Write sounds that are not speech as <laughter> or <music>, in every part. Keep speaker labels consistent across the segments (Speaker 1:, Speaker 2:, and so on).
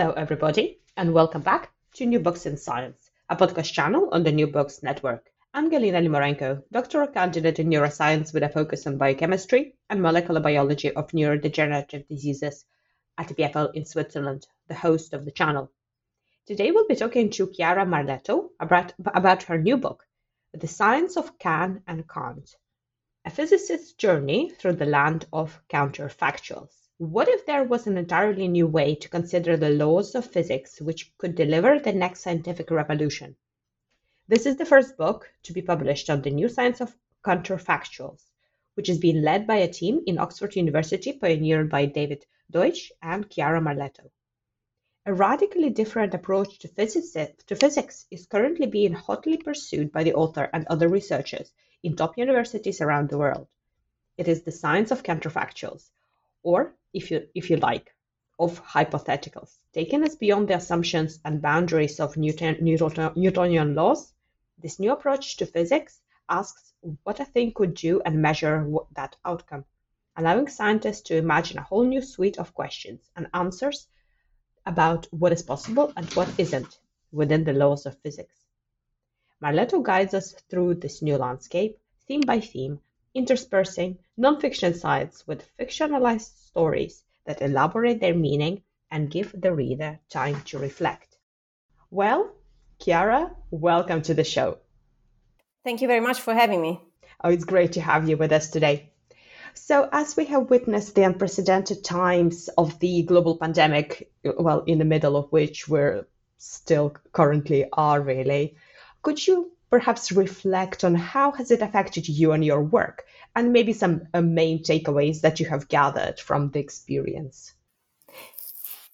Speaker 1: Hello, everybody, and welcome back to New Books in Science, a podcast channel on the New Books Network. I'm Galina Limorenko, doctoral candidate in neuroscience with a focus on biochemistry and molecular biology of neurodegenerative diseases at EPFL in Switzerland, the host of the channel. Today, we'll be talking to Chiara Marletto about, about her new book, The Science of Can and Can't A Physicist's Journey Through the Land of Counterfactuals. What if there was an entirely new way to consider the laws of physics which could deliver the next scientific revolution? This is the first book to be published on the new science of counterfactuals, which is being led by a team in Oxford University pioneered by David Deutsch and Chiara Marletto. A radically different approach to physics, to physics is currently being hotly pursued by the author and other researchers in top universities around the world. It is the science of counterfactuals, or if you, if you like, of hypotheticals, taken as beyond the assumptions and boundaries of Newton, Newton, Newtonian laws. This new approach to physics asks what a thing could do and measure that outcome, allowing scientists to imagine a whole new suite of questions and answers about what is possible and what isn't within the laws of physics. Marletto guides us through this new landscape, theme by theme, interspersing nonfiction sites with fictionalized stories that elaborate their meaning and give the reader time to reflect. Well, Chiara, welcome to the show.
Speaker 2: Thank you very much for having me.
Speaker 1: Oh, it's great to have you with us today. So, as we have witnessed the unprecedented times of the global pandemic, well, in the middle of which we're still currently are, really, could you perhaps reflect on how has it affected you and your work and maybe some uh, main takeaways that you have gathered from the experience.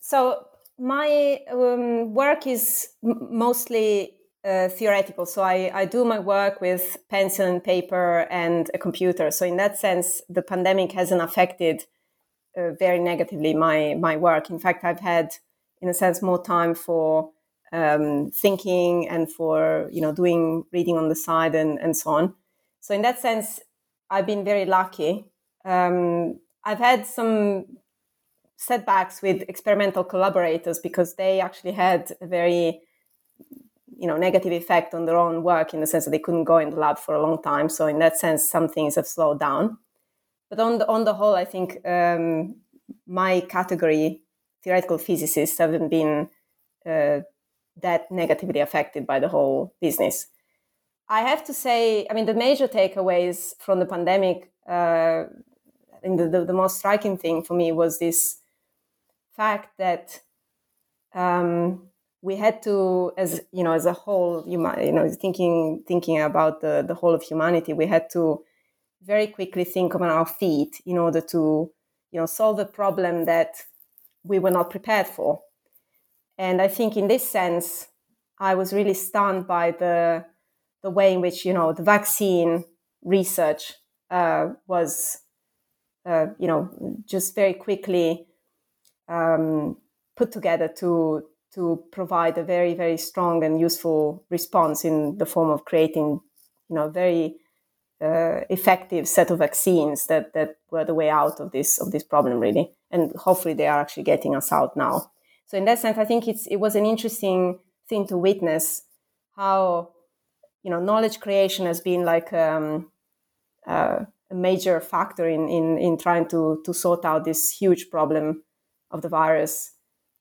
Speaker 2: So my um, work is mostly uh, theoretical. So I, I do my work with pencil and paper and a computer. So in that sense the pandemic hasn't affected uh, very negatively my my work. In fact i've had in a sense more time for um, thinking and for you know doing reading on the side and, and so on. So in that sense, I've been very lucky. Um, I've had some setbacks with experimental collaborators because they actually had a very you know negative effect on their own work in the sense that they couldn't go in the lab for a long time. So in that sense, some things have slowed down. But on the on the whole, I think um, my category, theoretical physicists, haven't been uh, that negatively affected by the whole business. I have to say, I mean, the major takeaways from the pandemic, uh, and the, the, the, most striking thing for me was this fact that um, we had to, as you know, as a whole, you know, thinking thinking about the the whole of humanity, we had to very quickly think on our feet in order to, you know, solve a problem that we were not prepared for. And I think in this sense, I was really stunned by the the way in which you know the vaccine research uh, was, uh, you know, just very quickly um, put together to to provide a very very strong and useful response in the form of creating, you know, very uh, effective set of vaccines that that were the way out of this of this problem really, and hopefully they are actually getting us out now. So in that sense, I think it's it was an interesting thing to witness how you know knowledge creation has been like um, uh, a major factor in, in in trying to to sort out this huge problem of the virus.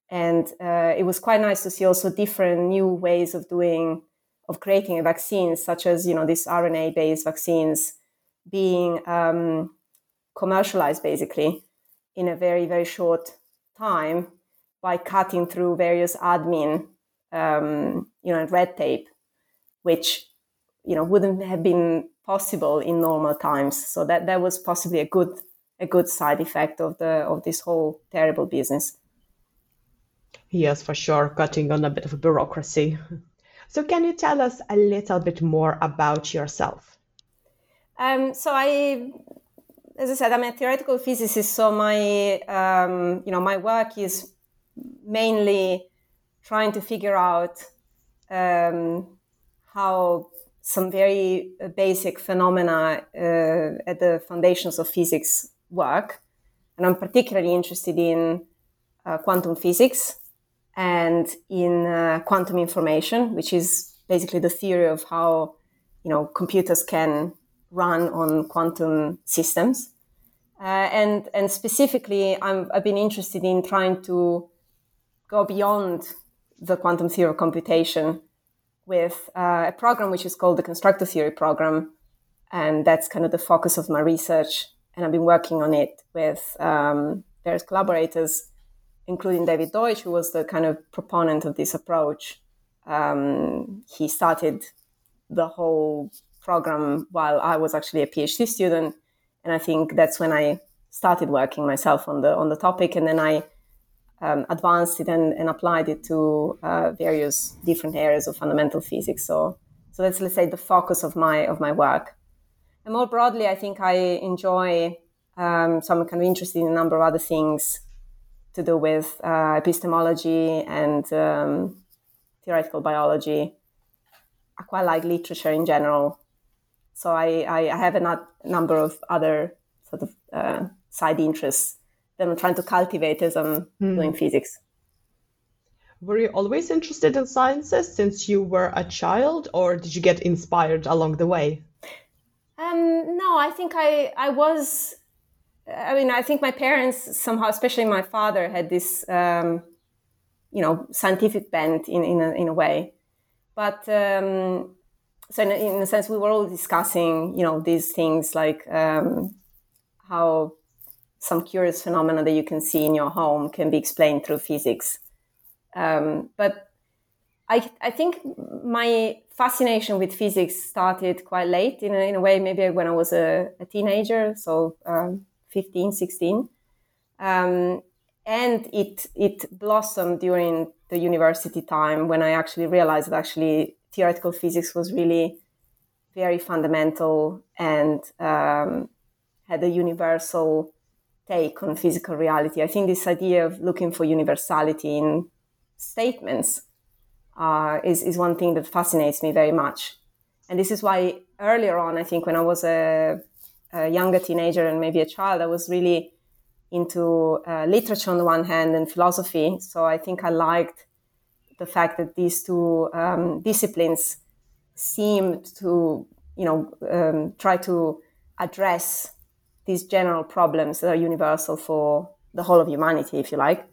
Speaker 2: And uh, it was quite nice to see also different new ways of doing, of creating a vaccines, such as, you know, these RNA based vaccines being um, commercialized basically in a very, very short time by cutting through various admin, um, you know, red tape, which, you know, wouldn't have been possible in normal times. So that, that was possibly a good, a good side effect of the, of this whole terrible business.
Speaker 1: Yes, for sure, cutting on a bit of a bureaucracy. So, can you tell us a little bit more about yourself?
Speaker 2: Um, so, I, as I said, I'm a theoretical physicist. So, my, um, you know, my work is mainly trying to figure out um, how some very basic phenomena uh, at the foundations of physics work, and I'm particularly interested in uh, quantum physics and in uh, quantum information, which is basically the theory of how you know computers can run on quantum systems. Uh, and and specifically, i have been interested in trying to go beyond the quantum theory of computation with uh, a program which is called the constructor theory program, and that's kind of the focus of my research. And I've been working on it with um, various collaborators including David Deutsch, who was the kind of proponent of this approach. Um, he started the whole program while I was actually a PhD student, and I think that's when I started working myself on the on the topic, and then I um, advanced it and, and, applied it to uh, various different areas of fundamental physics. So, so that's let's say the focus of my of my work. And more broadly, I think I enjoy. Um, so I'm kind of interested in a number of other things to do with uh, epistemology and um, theoretical biology. I quite like literature in general. So I, I have a not, number of other sort of uh, side interests that I'm trying to cultivate as I'm mm. doing physics.
Speaker 1: Were you always interested in sciences since you were a child, or did you get inspired along the way?
Speaker 2: Um, no, I think I, I was I mean, I think my parents somehow, especially my father, had this, um, you know, scientific bent in in a, in a way. But um, so in a, in a, sense, we were all discussing, you know, these things like um, how some curious phenomena that you can see in your home can be explained through physics. Um, but I, I think my fascination with physics started quite late in a, in a way, maybe when I was a, a teenager. So um, 15, 16. Um, and it, it blossomed during the university time when I actually realized that actually theoretical physics was really very fundamental and um, had a universal take on physical reality. I think this idea of looking for universality in statements uh, is, is one thing that fascinates me very much. And this is why earlier on, I think when I was a a younger teenager and maybe a child, I was really into uh, literature on the one hand and philosophy. So I think I liked the fact that these two um, disciplines seemed to, you know, um, try to address these general problems that are universal for the whole of humanity, if you like.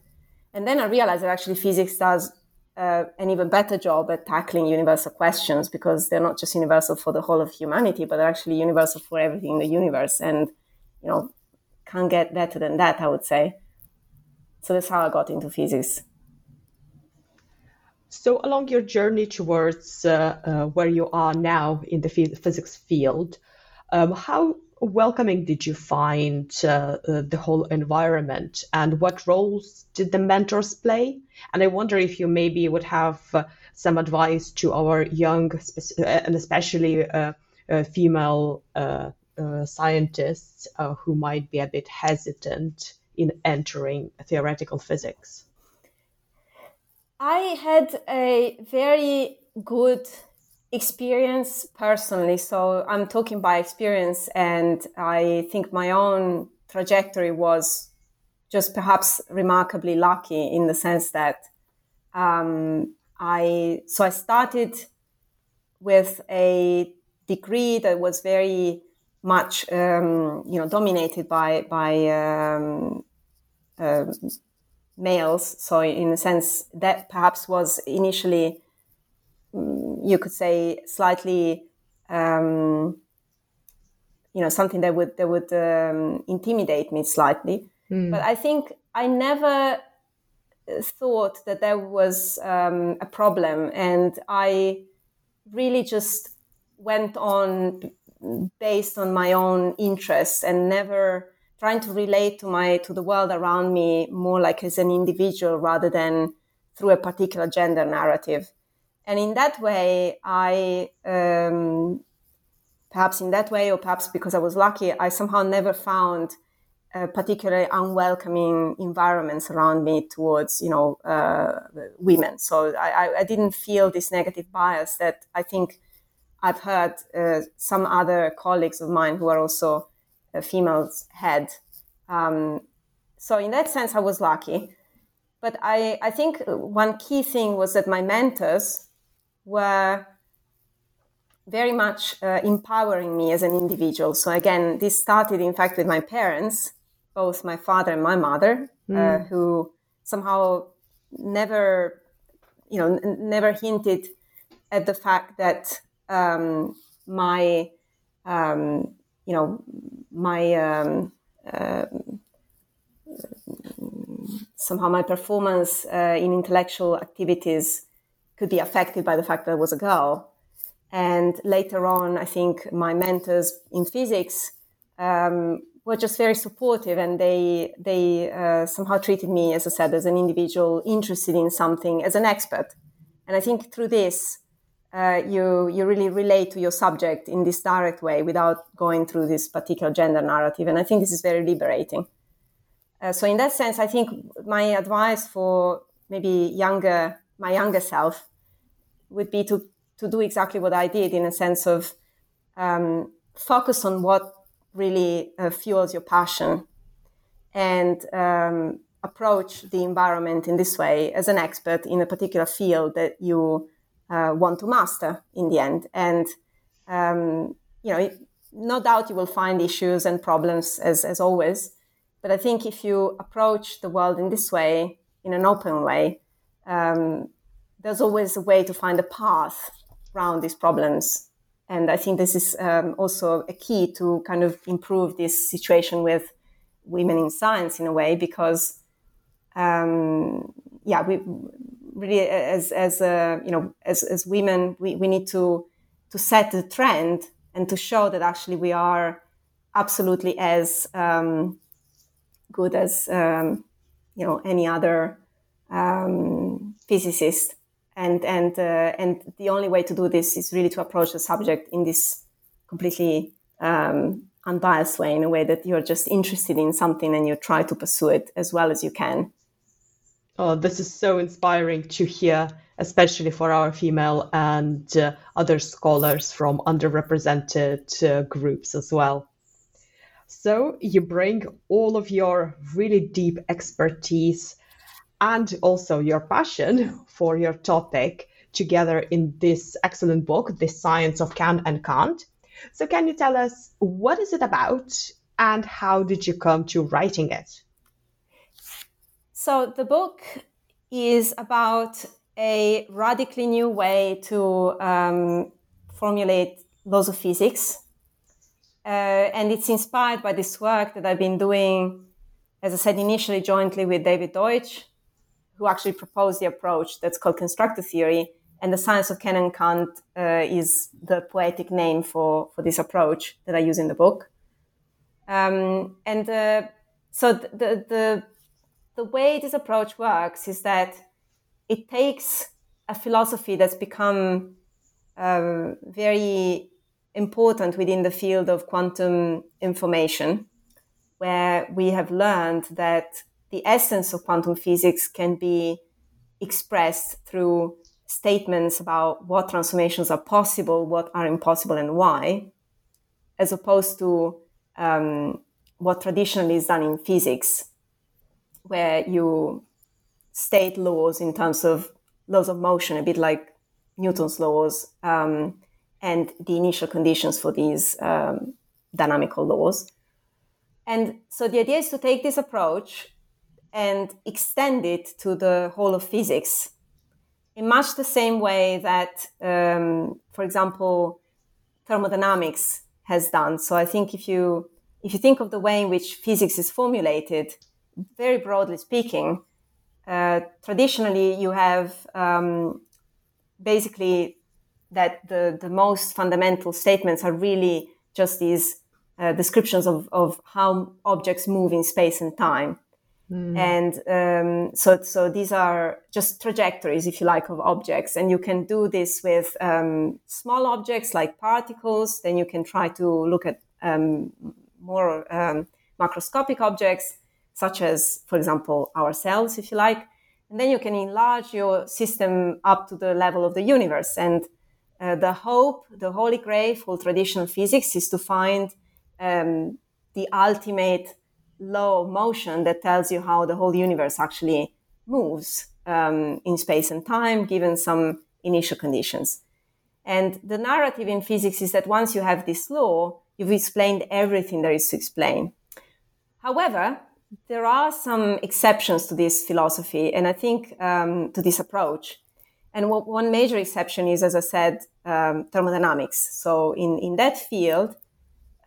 Speaker 2: And then I realized that actually physics does uh, an even better job at tackling universal questions because they're not just universal for the whole of humanity, but they're actually universal for everything in the universe. And, you know, can't get better than that, I would say. So that's how I got into physics.
Speaker 1: So, along your journey towards uh, uh, where you are now in the physics field, um, how welcoming did you find uh, uh, the whole environment? And what roles did the mentors play? And i wonder if you maybe would have uh, some advice to our young uh, and especially uh, uh, female scientists who might be a bit hesitant in entering theoretical physics.
Speaker 2: I had a very good experience personally. So I'm talking by experience, and I think my own trajectory was just perhaps remarkably lucky in the sense that um, I so I started with a degree that was very much um, you know dominated by by um, uh, males. So, in a sense, that perhaps was initially, mm, you could say, slightly, um, you know, something that would that would um, intimidate me slightly. Mm. But I think I never thought that there was um, a problem, and I really just went on based on my own interests and never trying to relate to my to the world around me more like as an individual rather than through a particular gender narrative and in that way i um, perhaps in that way or perhaps because i was lucky i somehow never found particularly unwelcoming environments around me towards you know uh, women so I, I didn't feel this negative bias that i think I've heard uh, some other colleagues of mine who are also uh, females had. Um, so in that sense, I was lucky. But I, I think one key thing was that my mentors were very much uh, empowering me as an individual. So again, this started, in fact, with my parents, both my father and my mother, mm. who somehow never, you know, n- never hinted at the fact that um, my um, you know my um, uh, somehow my performance uh, in intellectual activities could be affected by the fact that I was a girl. And later on, I think my mentors in physics um, were just very supportive, and they they uh, somehow treated me, as I said, as an individual interested in something, as an expert. And I think through this, uh, you you really relate to your subject in this direct way without going through this particular gender narrative, and I think this is very liberating. Uh, so in that sense, I think my advice for maybe younger my younger self would be to to do exactly what I did in a sense of um, focus on what really uh, fuels your passion and um, approach the environment in this way as an expert in a particular field that you uh, want to master in the end. And um, you know, no doubt you will find issues and problems as as always. But I think if you approach the world in this way, in an open way, um, there's always a way to find a path around these problems. And I think this is um, also a key to kind of improve this situation with women in science in a way, because um, yeah, we really as as uh, you know as as women we, we need to to set the trend and to show that actually we are absolutely as um, good as um, you know any other um, physicist and and uh, and the only way to do this is really to approach the subject in this completely um, unbiased way in a way that you're just interested in something and you try to pursue it as well as you can
Speaker 1: Oh, this is so inspiring to hear, especially for our female and uh, other scholars from underrepresented uh, groups as well. So, you bring all of your really deep expertise and also your passion for your topic together in this excellent book, The Science of Can and Can't. So, can you tell us what is it about and how did you come to writing it?
Speaker 2: So the book is about a radically new way to um, formulate laws of physics. Uh, and it's inspired by this work that I've been doing, as I said initially, jointly with David Deutsch, who actually proposed the approach that's called constructor theory. And the science of Can and Can't uh, is the poetic name for, for this approach that I use in the book. Um, and uh, so the, the the way this approach works is that it takes a philosophy that's become um, very important within the field of quantum information, where we have learned that the essence of quantum physics can be expressed through statements about what transformations are possible, what are impossible, and why, as opposed to um, what traditionally is done in physics, where you state laws in terms of laws of motion, a bit like Newton's laws, um, and the initial conditions for these um, dynamical laws. And so the idea is to take this approach and extend it to the whole of physics in much the same way that, um, for example, thermodynamics has done. So I think if you if you think of the way in which physics is formulated, very broadly speaking, uh, traditionally you have um, basically that the, the most fundamental statements are really just these uh, descriptions of, of how objects move in space and time. Mm. And um, so, so these are just trajectories, if you like, of objects. And you can do this with um, small objects like particles. Then you can try to look at um, more um, macroscopic objects, such as, for example, ourselves, if you like. And then you can enlarge your system up to the level of the universe. And uh, the hope, the holy grail for traditional physics is to find um, the ultimate law of motion that tells you how the whole universe actually moves um, in space and time, given some initial conditions. And the narrative in physics is that once you have this law, you've explained everything there is to explain. However, there are some exceptions to this philosophy, and I think um, to this approach. And what, one major exception is, as I said, um, thermodynamics. So in, in that field,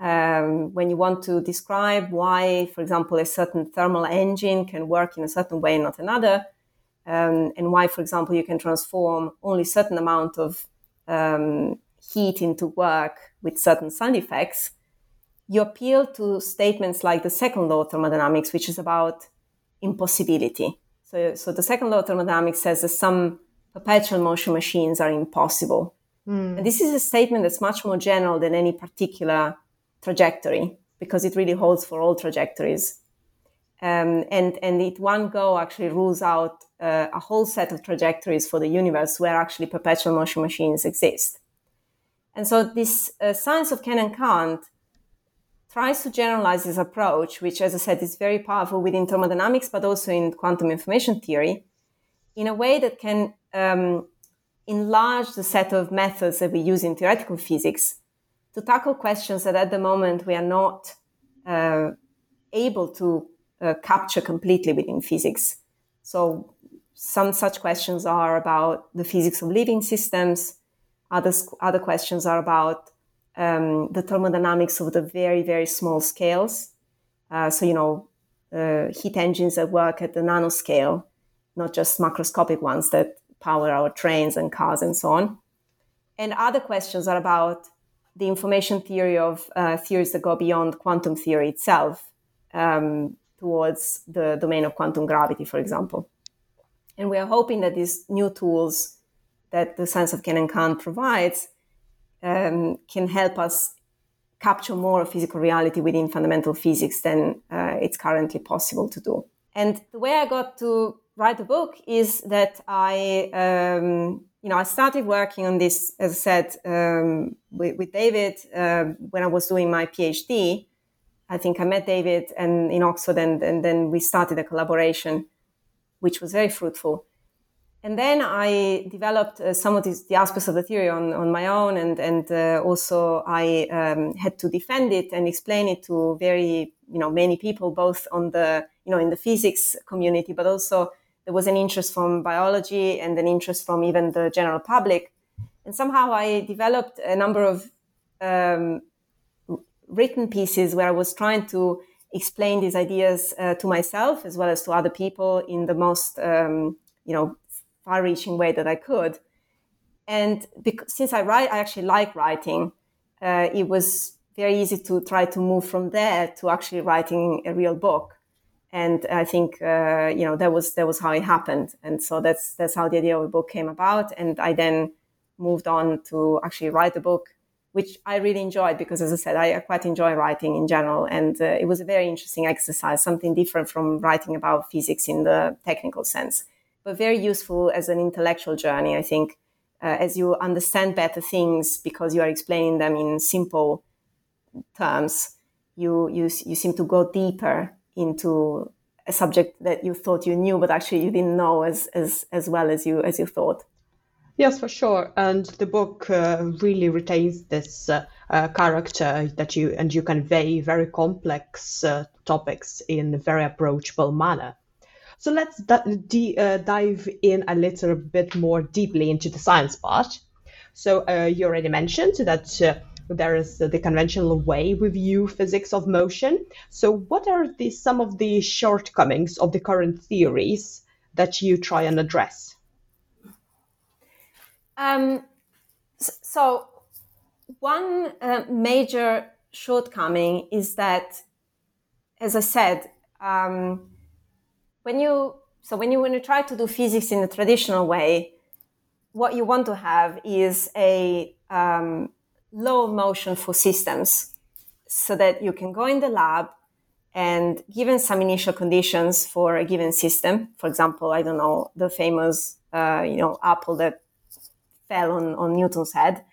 Speaker 2: um, when you want to describe why, for example, a certain thermal engine can work in a certain way and not another, um, and why, for example, you can transform only a certain amount of um, heat into work with certain sound effects, you appeal to statements like the second law of thermodynamics, which is about impossibility. So, so the second law of thermodynamics says that some perpetual motion machines are impossible. Mm. And this is a statement that's much more general than any particular trajectory because it really holds for all trajectories. Um, and, and it one go actually rules out uh, a whole set of trajectories for the universe where actually perpetual motion machines exist. And so this uh, science of Can and Can't tries to generalize this approach, which, as I said, is very powerful within thermodynamics, but also in quantum information theory, in a way that can um, enlarge the set of methods that we use in theoretical physics to tackle questions that at the moment we are not uh, able to uh, capture completely within physics. So some such questions are about the physics of living systems. Other, other questions are about um, the thermodynamics of the very, very small scales. Uh, so, you know, uh, heat engines that work at the nanoscale, not just macroscopic ones that power our trains and cars and so on. And other questions are about the information theory of uh, theories that go beyond quantum theory itself um, towards the domain of quantum gravity, for example. And we are hoping that these new tools that the science of Can and Can't provides um, can help us capture more of physical reality within fundamental physics than uh, it's currently possible to do. And the way I got to write the book is that I um, you know, I started working on this, as I said, um, with, with, David uh, when I was doing my PhD. I think I met David and in Oxford, and, and then we started a collaboration, which was very fruitful. And then I developed uh, some of these, the aspects of the theory on, on my own, and and uh, also I um, had to defend it and explain it to very you know many people, both on the you know in the physics community, but also there was an interest from biology and an interest from even the general public. And somehow I developed a number of um, written pieces where I was trying to explain these ideas uh, to myself as well as to other people in the most, um, you know, far-reaching way that I could. And because, since I write, I actually like writing. Uh, it was very easy to try to move from there to actually writing a real book and I think uh, you know that was that was how it happened, and so that's that's how the idea of the book came about. And I then moved on to actually write the book, which I really enjoyed because, as I said, I quite enjoy writing in general, and uh, it was a very interesting exercise, something different from writing about physics in the technical sense, but very useful as an intellectual journey. I think uh, as you understand better things because you are explaining them in simple terms, you you you seem to go deeper into a subject that you thought you knew, but actually you didn't know as as as well as you as you thought.
Speaker 1: Yes, for sure. And the book uh, really retains this uh, uh, character that you and you convey very complex uh, topics in a very approachable manner. So let's d- uh, dive in a little bit more deeply into the science part. So uh, you already mentioned that there is the conventional way we view physics of motion. So what are the, some of the shortcomings of the current theories that you try and address?
Speaker 2: Um, so one uh, major shortcoming is that, as I said, um, when you so when you when you try to do physics in a traditional way, what you want to have is a um, low motion for systems, so that you can go in the lab and given some initial conditions for a given system, for example, I don't know the famous uh, you know apple that fell on, on Newton's head,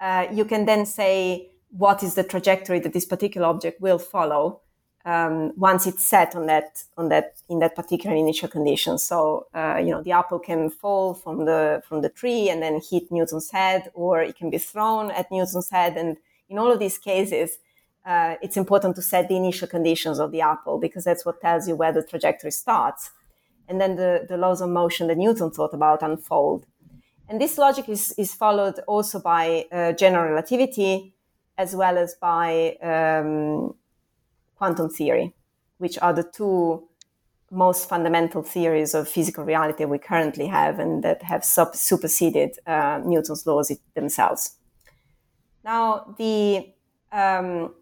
Speaker 2: uh, you can then say what is the trajectory that this particular object will follow um, once it's set on that on that in that particular initial condition. So uh, you know the apple can fall from the from the tree and then hit Newton's head, or it can be thrown at Newton's head. And in all of these cases, uh, it's important to set the initial conditions of the apple because that's what tells you where the trajectory starts. And then the, the laws of motion that Newton thought about unfold. And this logic is, is followed also by uh, general relativity as well as by um, quantum theory, which are the two most fundamental theories of physical reality we currently have and that have sub- superseded uh, Newton's laws themselves. Now, the, um,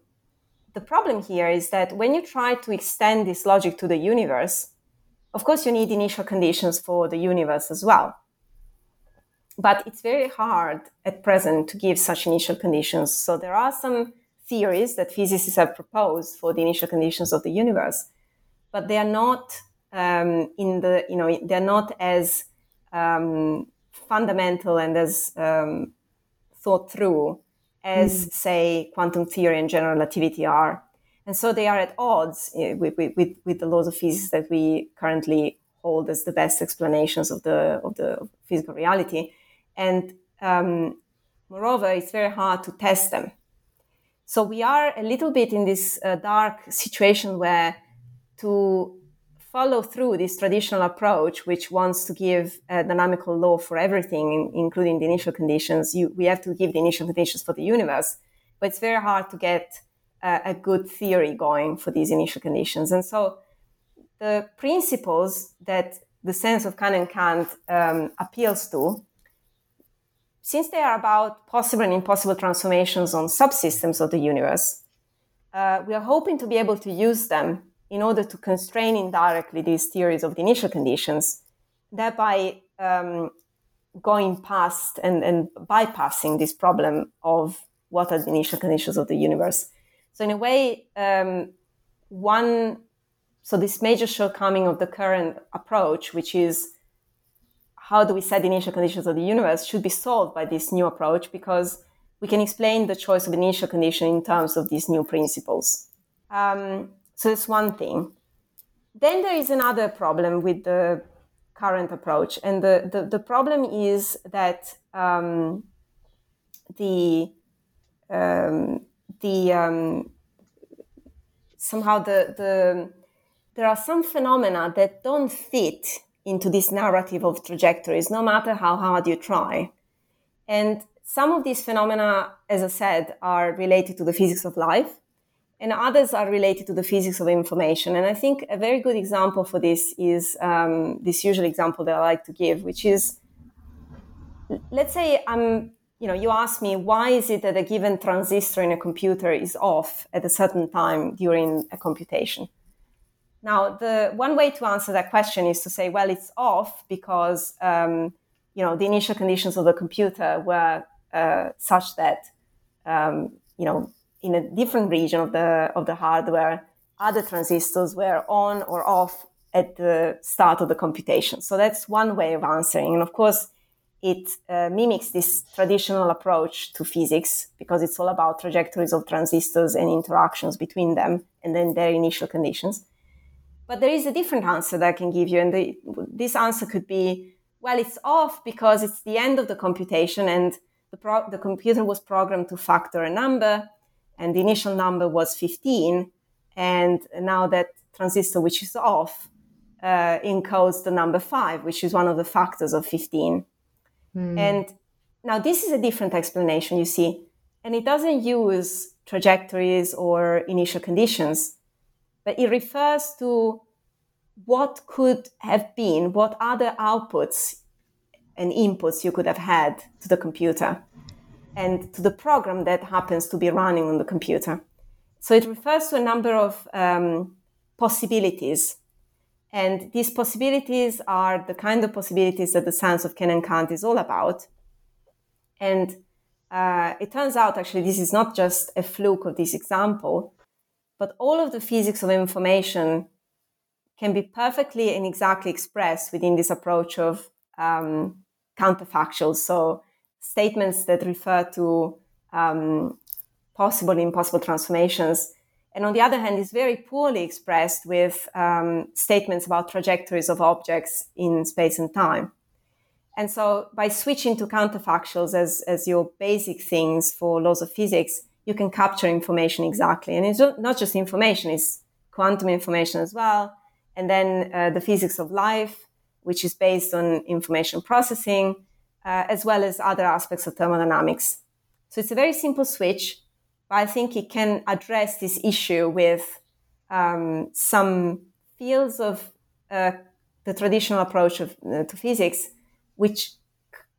Speaker 2: the problem here is that when you try to extend this logic to the universe, of course, you need initial conditions for the universe as well. But it's very hard at present to give such initial conditions. So there are some theories that physicists have proposed for the initial conditions of the universe, but they are not um, in the you know they're not as um, fundamental and as um, thought through as mm. say quantum theory and general relativity are, and so they are at odds eh, with, with, with the laws of physics that we currently hold as the best explanations of the of the physical reality. And um, moreover, it's very hard to test them. So we are a little bit in this uh, dark situation where to follow through this traditional approach, which wants to give a dynamical law for everything, including the initial conditions, you, we have to give the initial conditions for the universe. But it's very hard to get uh, a good theory going for these initial conditions. And so the principles that the science of Can and Can't um, appeals to since they are about possible and impossible transformations on subsystems of the universe, uh, we are hoping to be able to use them in order to constrain indirectly these theories of the initial conditions, thereby um, going past and, and bypassing this problem of what are the initial conditions of the universe. So, in a way, um, one so this major shortcoming of the current approach, which is how do we set the initial conditions of the universe should be solved by this new approach because we can explain the choice of initial condition in terms of these new principles. Um, so that's one thing. Then there is another problem with the current approach, and the, the, the problem is that um, the um, the um, somehow the the there are some phenomena that don't fit into this narrative of trajectories, no matter how hard you try. And some of these phenomena, as I said, are related to the physics of life, and others are related to the physics of information. And I think a very good example for this is um, this usual example that I like to give, which is let's say I'm, you know, you ask me why is it that a given transistor in a computer is off at a certain time during a computation? Now, the one way to answer that question is to say, well, it's off because um, you know the initial conditions of the computer were uh, such that um, you know in a different region of the of the hardware, other transistors were on or off at the start of the computation. So that's one way of answering, and of course. It uh, mimics this traditional approach to physics because it's all about trajectories of transistors and interactions between them and then their initial conditions. But there is a different answer that I can give you. And the, this answer could be, well, it's off because it's the end of the computation and the, pro- the computer was programmed to factor a number and the initial number was 15. And now that transistor, which is off, uh, encodes the number five, which is one of the factors of 15. Mm. And now this is a different explanation, you see, and it doesn't use trajectories or initial conditions, but it refers to what could have been, what other outputs and inputs you could have had to the computer and to the program that happens to be running on the computer. So it refers to a number of um, possibilities. And these possibilities are the kind of possibilities that the science of Can and Can't is all about. And uh, it turns out, actually, this is not just a fluke of this example, but all of the physics of information can be perfectly and exactly expressed within this approach of um, counterfactuals. So statements that refer to um, possible and impossible transformations. And on the other hand, is very poorly expressed with um, statements about trajectories of objects in space and time. And so by switching to counterfactuals as, as your basic things for laws of physics, you can capture information exactly. And it's not just information, it's quantum information as well. And then uh, the physics of life, which is based on information processing, uh, as well as other aspects of thermodynamics. So it's a very simple switch, but I think it can address this issue with um, some fields of uh, the traditional approach of, uh, to physics, which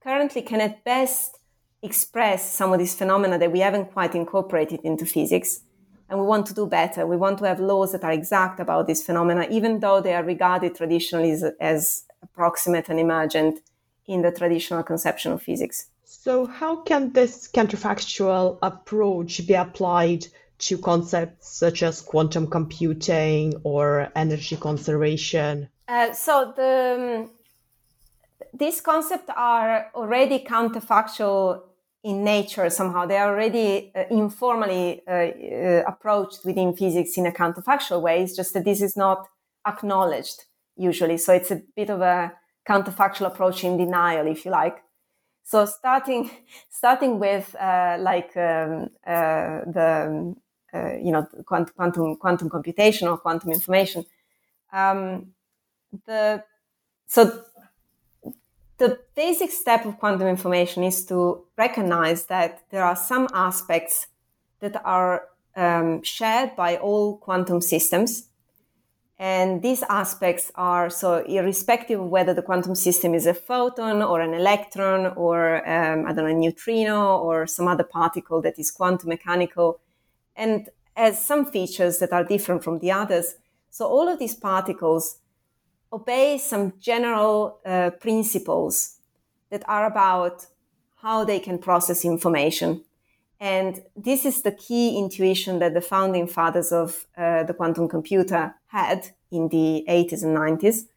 Speaker 2: currently can at best express some of these phenomena that we haven't quite incorporated into physics. And we want to do better. We want to have laws that are exact about these phenomena, even though they are regarded traditionally as, as approximate and emergent in the traditional conception of physics.
Speaker 1: So, how can this counterfactual approach be applied to concepts such as quantum computing or energy conservation?
Speaker 2: Uh, so, the, um, these concepts are already counterfactual in nature somehow. They are already uh, informally uh, uh approached within physics in a counterfactual way. It's just that this is not acknowledged usually. So, it's a bit of a counterfactual approach in denial, if you like. So starting starting with uh, like um, uh, the uh, you know quantum quantum computation or quantum information, um, the so the basic step of quantum information is to recognize that there are some aspects that are um, shared by all quantum systems and these aspects are so irrespective of whether the quantum system is a photon or an electron or, um, I don't know, a neutrino or some other particle that is quantum mechanical and has some features that are different from the others. So all of these particles obey some general uh, principles that are about how they can process information. And this is the key intuition that the founding fathers of uh, the quantum computer had in the 80s and 90s.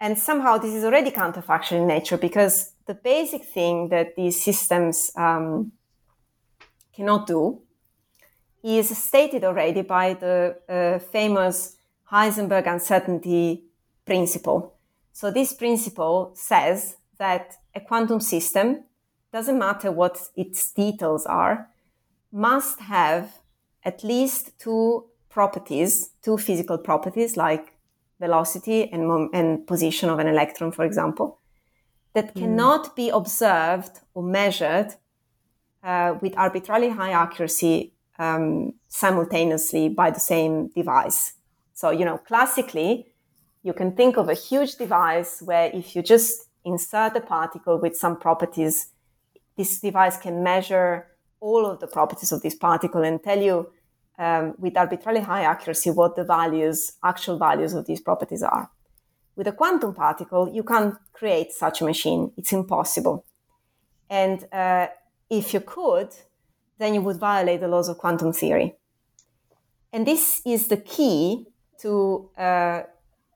Speaker 2: And somehow this is already counterfactual in nature because the basic thing that these systems um, cannot do is stated already by the uh, famous Heisenberg uncertainty principle. So this principle says that a quantum system doesn't matter what its details are, must have at least two properties, two physical properties like velocity and, mom- and position of an electron, for example, that mm. cannot be observed or measured uh, with arbitrarily high accuracy um, simultaneously by the same device. So, you know, classically, you can think of a huge device where if you just insert a particle with some properties this device can measure all of the properties of this particle and tell you um, with arbitrarily high accuracy what the values, actual values of these properties are. With a quantum particle, you can't create such a machine. It's impossible. And uh, if you could, then you would violate the laws of quantum theory. And this is the key to uh,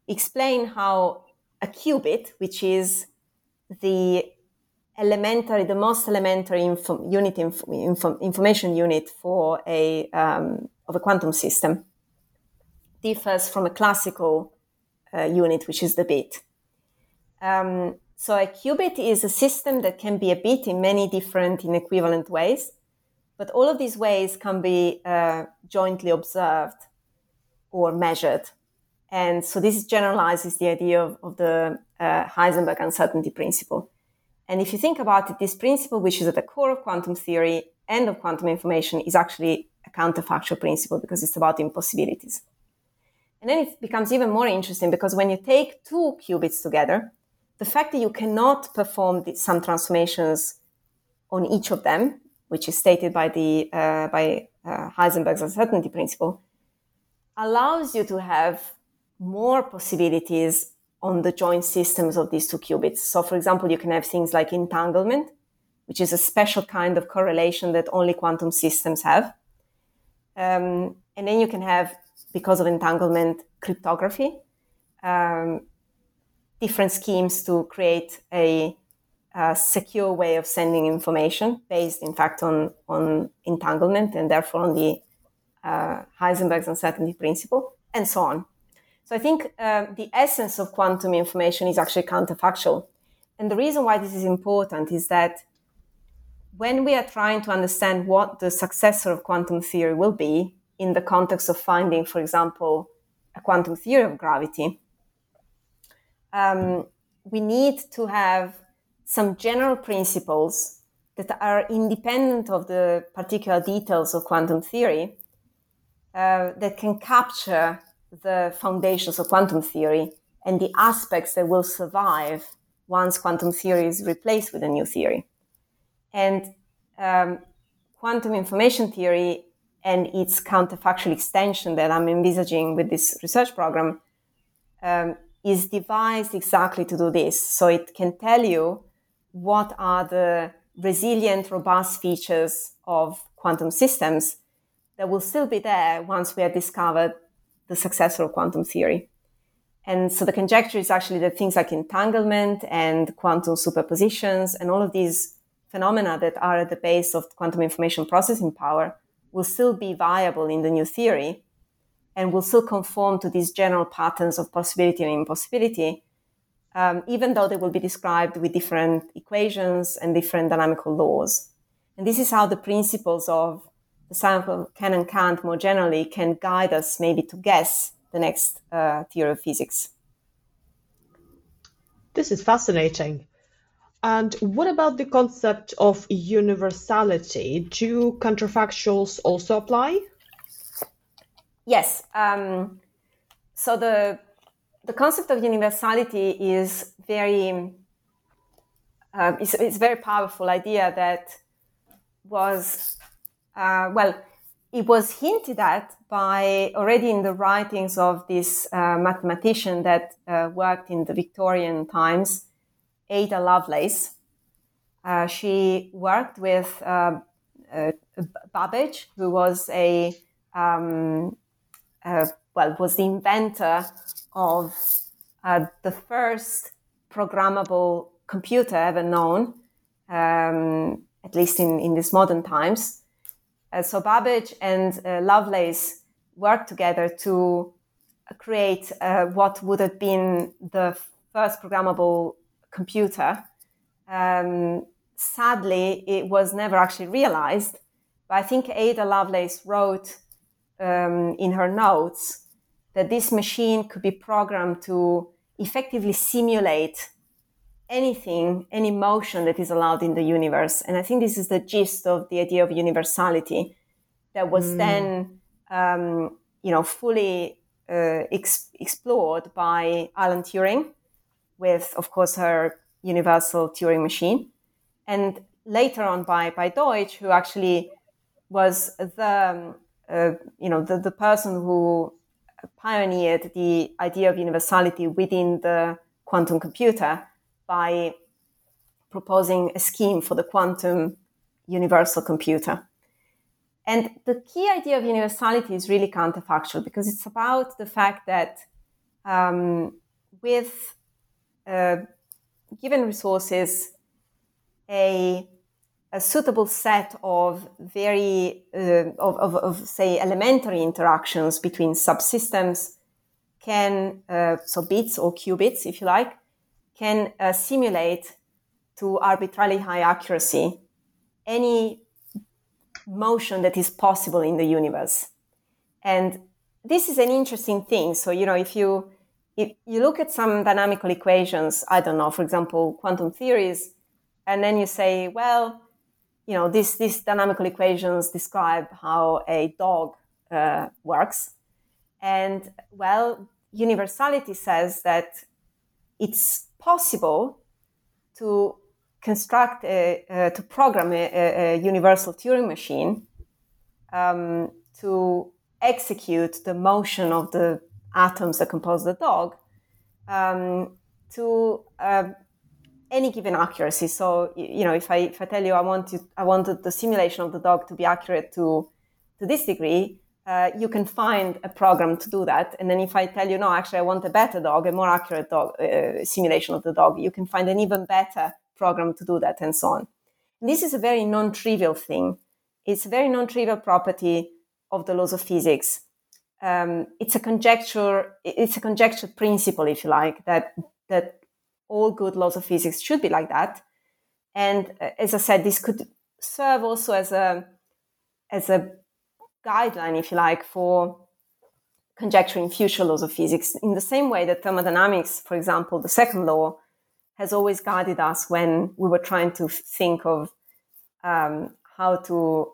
Speaker 2: explain how a qubit, which is the elementary, the most elementary unit info, information unit for a um, of a quantum system differs from a classical uh, unit, which is the bit. Um, so a qubit is a system that can be a bit in many different inequivalent ways, but all of these ways can be uh, jointly observed or measured. And so this generalizes the idea of, of the uh, Heisenberg uncertainty principle. And if you think about it, this principle, which is at the core of quantum theory and of quantum information, is actually a counterfactual principle because it's about impossibilities. And then it becomes even more interesting because when you take two qubits together, the fact that you cannot perform some transformations on each of them, which is stated by the uh, by uh, Heisenberg's uncertainty principle, allows you to have more possibilities on the joint systems of these two qubits. So, for example, you can have things like entanglement, which is a special kind of correlation that only quantum systems have. Um, and then you can have, because of entanglement, cryptography, um, different schemes to create a, a, secure way of sending information based, in fact, on, on entanglement and therefore on the uh, Heisenberg's uncertainty principle, and so on. So I think uh, the essence of quantum information is actually counterfactual. And the reason why this is important is that when we are trying to understand what the successor of quantum theory will be in the context of finding, for example, a quantum theory of gravity, um, we need to have some general principles that are independent of the particular details of quantum theory uh, that can capture the foundations of quantum theory and the aspects that will survive once quantum theory is replaced with a new theory. And um, quantum information theory and its counterfactual extension that I'm envisaging with this research program um, is devised exactly to do this. So it can tell you what are the resilient, robust features of quantum systems that will still be there once we have discovered the successor of quantum theory. And so the conjecture is actually that things like entanglement and quantum superpositions and all of these phenomena that are at the base of quantum information processing power will still be viable in the new theory and will still conform to these general patterns of possibility and impossibility, um, even though they will be described with different equations and different dynamical laws. And this is how the principles of the sample can and Can't more generally can guide us maybe to guess the next uh, theory of physics.
Speaker 1: This is fascinating. And what about the concept of universality? Do counterfactuals also apply?
Speaker 2: Yes. Um, so the the concept of universality is very uh, it's, it's a very powerful idea that was uh, well, it was hinted at by already in the writings of this uh, mathematician that uh, worked in the Victorian times, Ada Lovelace. Uh, she worked with uh, uh, Babbage, who was a um, well was the inventor of the first programmable computer ever known, um, at least in, in these modern times. Uh, so Babbage and uh, Lovelace worked together to create uh, what would have been the first programmable computer. Um, sadly, it was never actually realized. But I think Ada Lovelace wrote um, in her notes that this machine could be programmed to effectively simulate anything, any motion that is allowed in the universe. And I think this is the gist of the idea of universality that was mm. then, um, you know, fully uh, ex- explored by Alan Turing with, of course, her universal Turing machine. And later on by, by Deutsch, who actually was the, um, uh, you know, the, the person who pioneered the idea of universality within the quantum computer by proposing a scheme for the quantum universal computer. And the key idea of universality is really counterfactual because it's about the fact that um, with uh, given resources, a, a, suitable set of very uh, of, of, of, say elementary interactions between subsystems can uh, so bits or qubits, if you like, can uh, simulate to arbitrarily high accuracy any motion that is possible in the universe. And this is an interesting thing. So, you know, if you if you look at some dynamical equations, I don't know, for example, quantum theories, and then you say, well, you know, these these dynamical equations describe how a dog uh, works, and well, universality says that it's possible to construct a, uh, to program a, a, universal Turing machine um, to execute the motion of the atoms that compose the dog um, to uh, any given accuracy. So you know, if I if I tell you I want to I wanted the simulation of the dog to be accurate to to this degree, uh, you can find a program to do that. And then if I tell you no, actually I want a better dog, a more accurate dog uh, simulation of the dog, you can find an even better program to do that, and so on. And this is a very non-trivial thing. It's a very non-trivial property of the laws of physics. Um, it's a conjecture. It's a conjecture principle, if you like, that that all good laws of physics should be like that. And uh, as I said, this could serve also as a as a guideline, if you like, for conjecturing future laws of physics. In the same way that thermodynamics, for example, the second law, has always guided us when we were trying to think of um, how to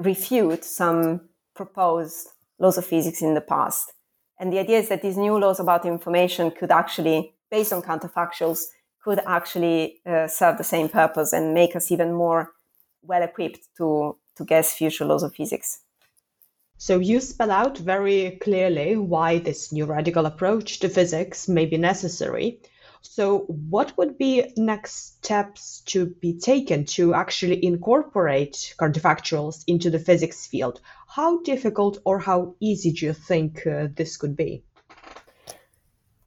Speaker 2: refute some proposed laws of physics in the past. And the idea is that these new laws about information could actually, based on counterfactuals, could actually uh, serve the same purpose and make us even more well equipped to, to guess future laws of physics.
Speaker 1: So you spell out very clearly why this new radical approach to physics may be necessary. So, what would be next steps to be taken to actually incorporate counterfactuals into the physics field? How difficult or how easy do you think uh, this could be?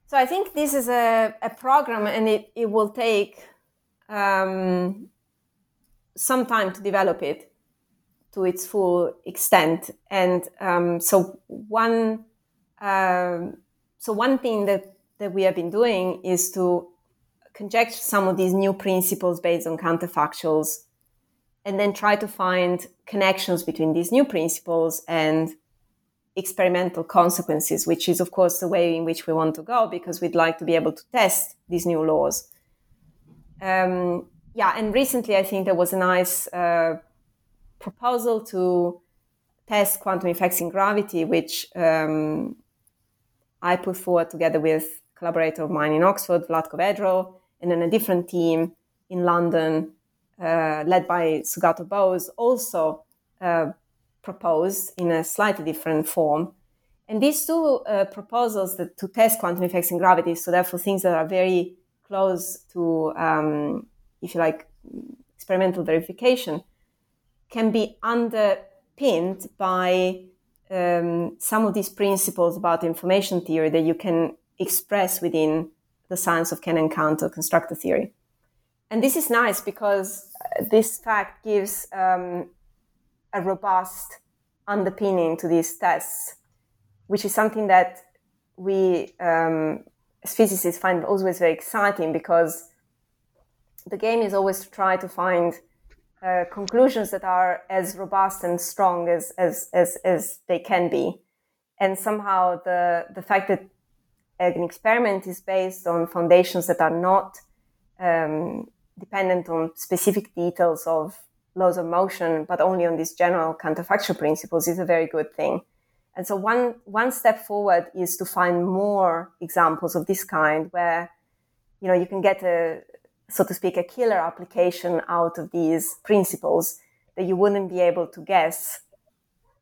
Speaker 2: So, I think this is a, a program and it, it will take um, some time to develop it to its full extent. And um, so, one uh, so one thing that that we have been doing is to conjecture some of these new principles based on counterfactuals and then try to find connections between these new principles and experimental consequences, which is, of course, the way in which we want to go because we'd like to be able to test these new laws. Um, yeah, and recently I think there was a nice uh, proposal to test quantum effects in gravity, which um, I put forward together with a collaborator of mine in Oxford, Vlatko Vedral, and then a different team in London, uh, led by Sugato Bose, also uh, proposed in a slightly different form. And these two uh, proposals that, to test quantum effects in gravity, so therefore things that are very close to, um, if you like, experimental verification, can be underpinned by um, some of these principles about information theory that you can express within the science of K&N counter constructor theory. And this is nice because this fact gives um, a robust underpinning to these tests, which is something that we um, as physicists find always very exciting because the game is always to try to find uh, conclusions that are as robust and strong as, as, as, as they can be. And somehow the, the fact that an experiment is based on foundations that are not um, dependent on specific details of laws of motion, but only on these general counterfactual principles is a very good thing. And so one, one step forward is to find more examples of this kind where, you know, you can get a, so to speak, a killer application out of these principles that you wouldn't be able to guess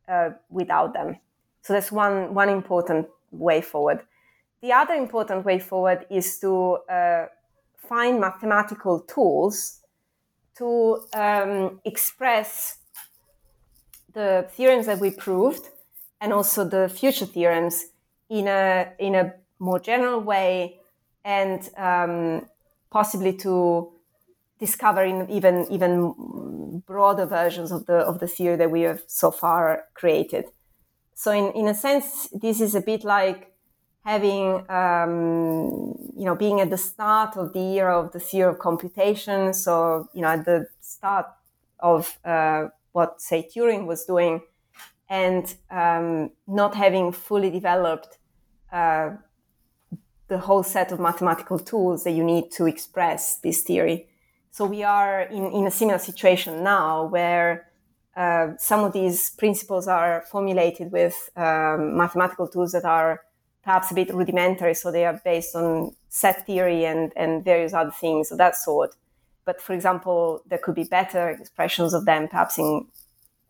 Speaker 2: uh, without them. So that's one, one important way forward. The other important way forward is to uh, find mathematical tools to um, express the theorems that we proved and also the future theorems in a in a more general way and um, possibly to discovering even even broader versions of the of the theory that we have so far created. So in, in a sense, this is a bit like having, um, you know, being at the start of the era of the theory of computation. So, you know, at the start of uh, what, say, Turing was doing, and um, not having fully developed uh, the whole set of mathematical tools that you need to express this theory. So we are in, in a similar situation now where uh, some of these principles are formulated with um, mathematical tools that are perhaps a bit rudimentary. So they are based on set theory and, and various other things of that sort. But for example, there could be better expressions of them, perhaps in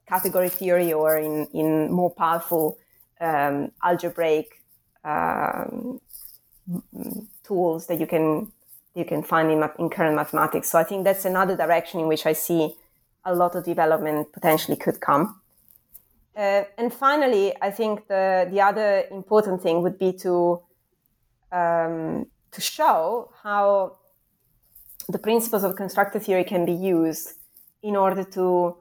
Speaker 2: category theory or in, in more powerful um, algebraic um, tools that you can you can find in, in current mathematics. So I think that's another direction in which I see a lot of development potentially could come. Uh, and finally, I think the the other important thing would be to um, to show how the principles of constructor theory can be used in order to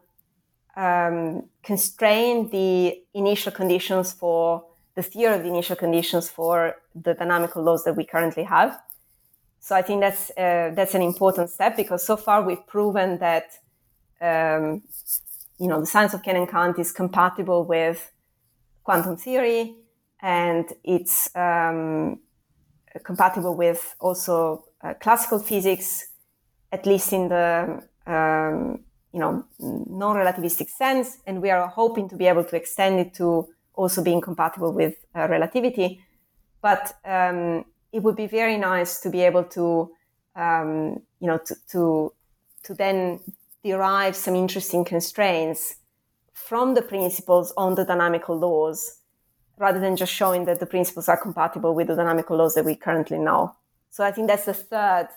Speaker 2: um, constrain the initial conditions for the theory of the initial conditions for the dynamical laws that we currently have. So I think that's uh, that's an important step because so far we've proven that um, you know the science of Can and Can't is compatible with quantum theory and it's um, compatible with also uh, classical physics, at least in the um, you know non-relativistic sense, and we are hoping to be able to extend it to also being compatible with uh, relativity. But um, it would be very nice to be able to, um, you know, to, to, to then derive some interesting constraints from the principles on the dynamical laws, rather than just showing that the principles are compatible with the dynamical laws that we currently know. So I think that's the third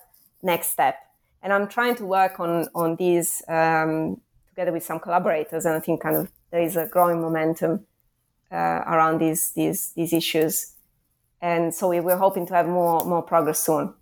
Speaker 2: next step. And I'm trying to work on on these um, together with some collaborators, and I think kind of there is a growing momentum uh, around these these these issues, and so we, we're hoping to have more more progress soon.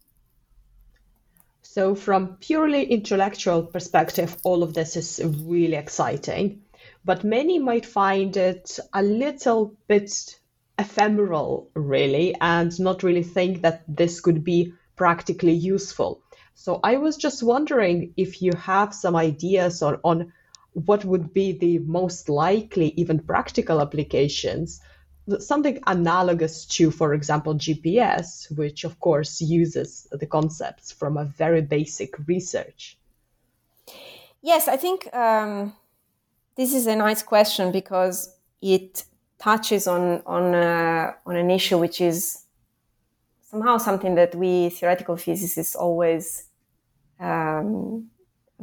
Speaker 1: So, from purely intellectual perspective, all of this is really exciting, but many might find it a little bit ephemeral, really, and not really think that this could be practically useful. So, I was just wondering if you have some ideas on, on what would be the most likely, even practical applications, something analogous to, for example, GPS, which of course uses the concepts from a very basic research?
Speaker 2: Yes, I think um, this is a nice question because it touches on on uh, on an issue which is somehow something that we theoretical physicists always um,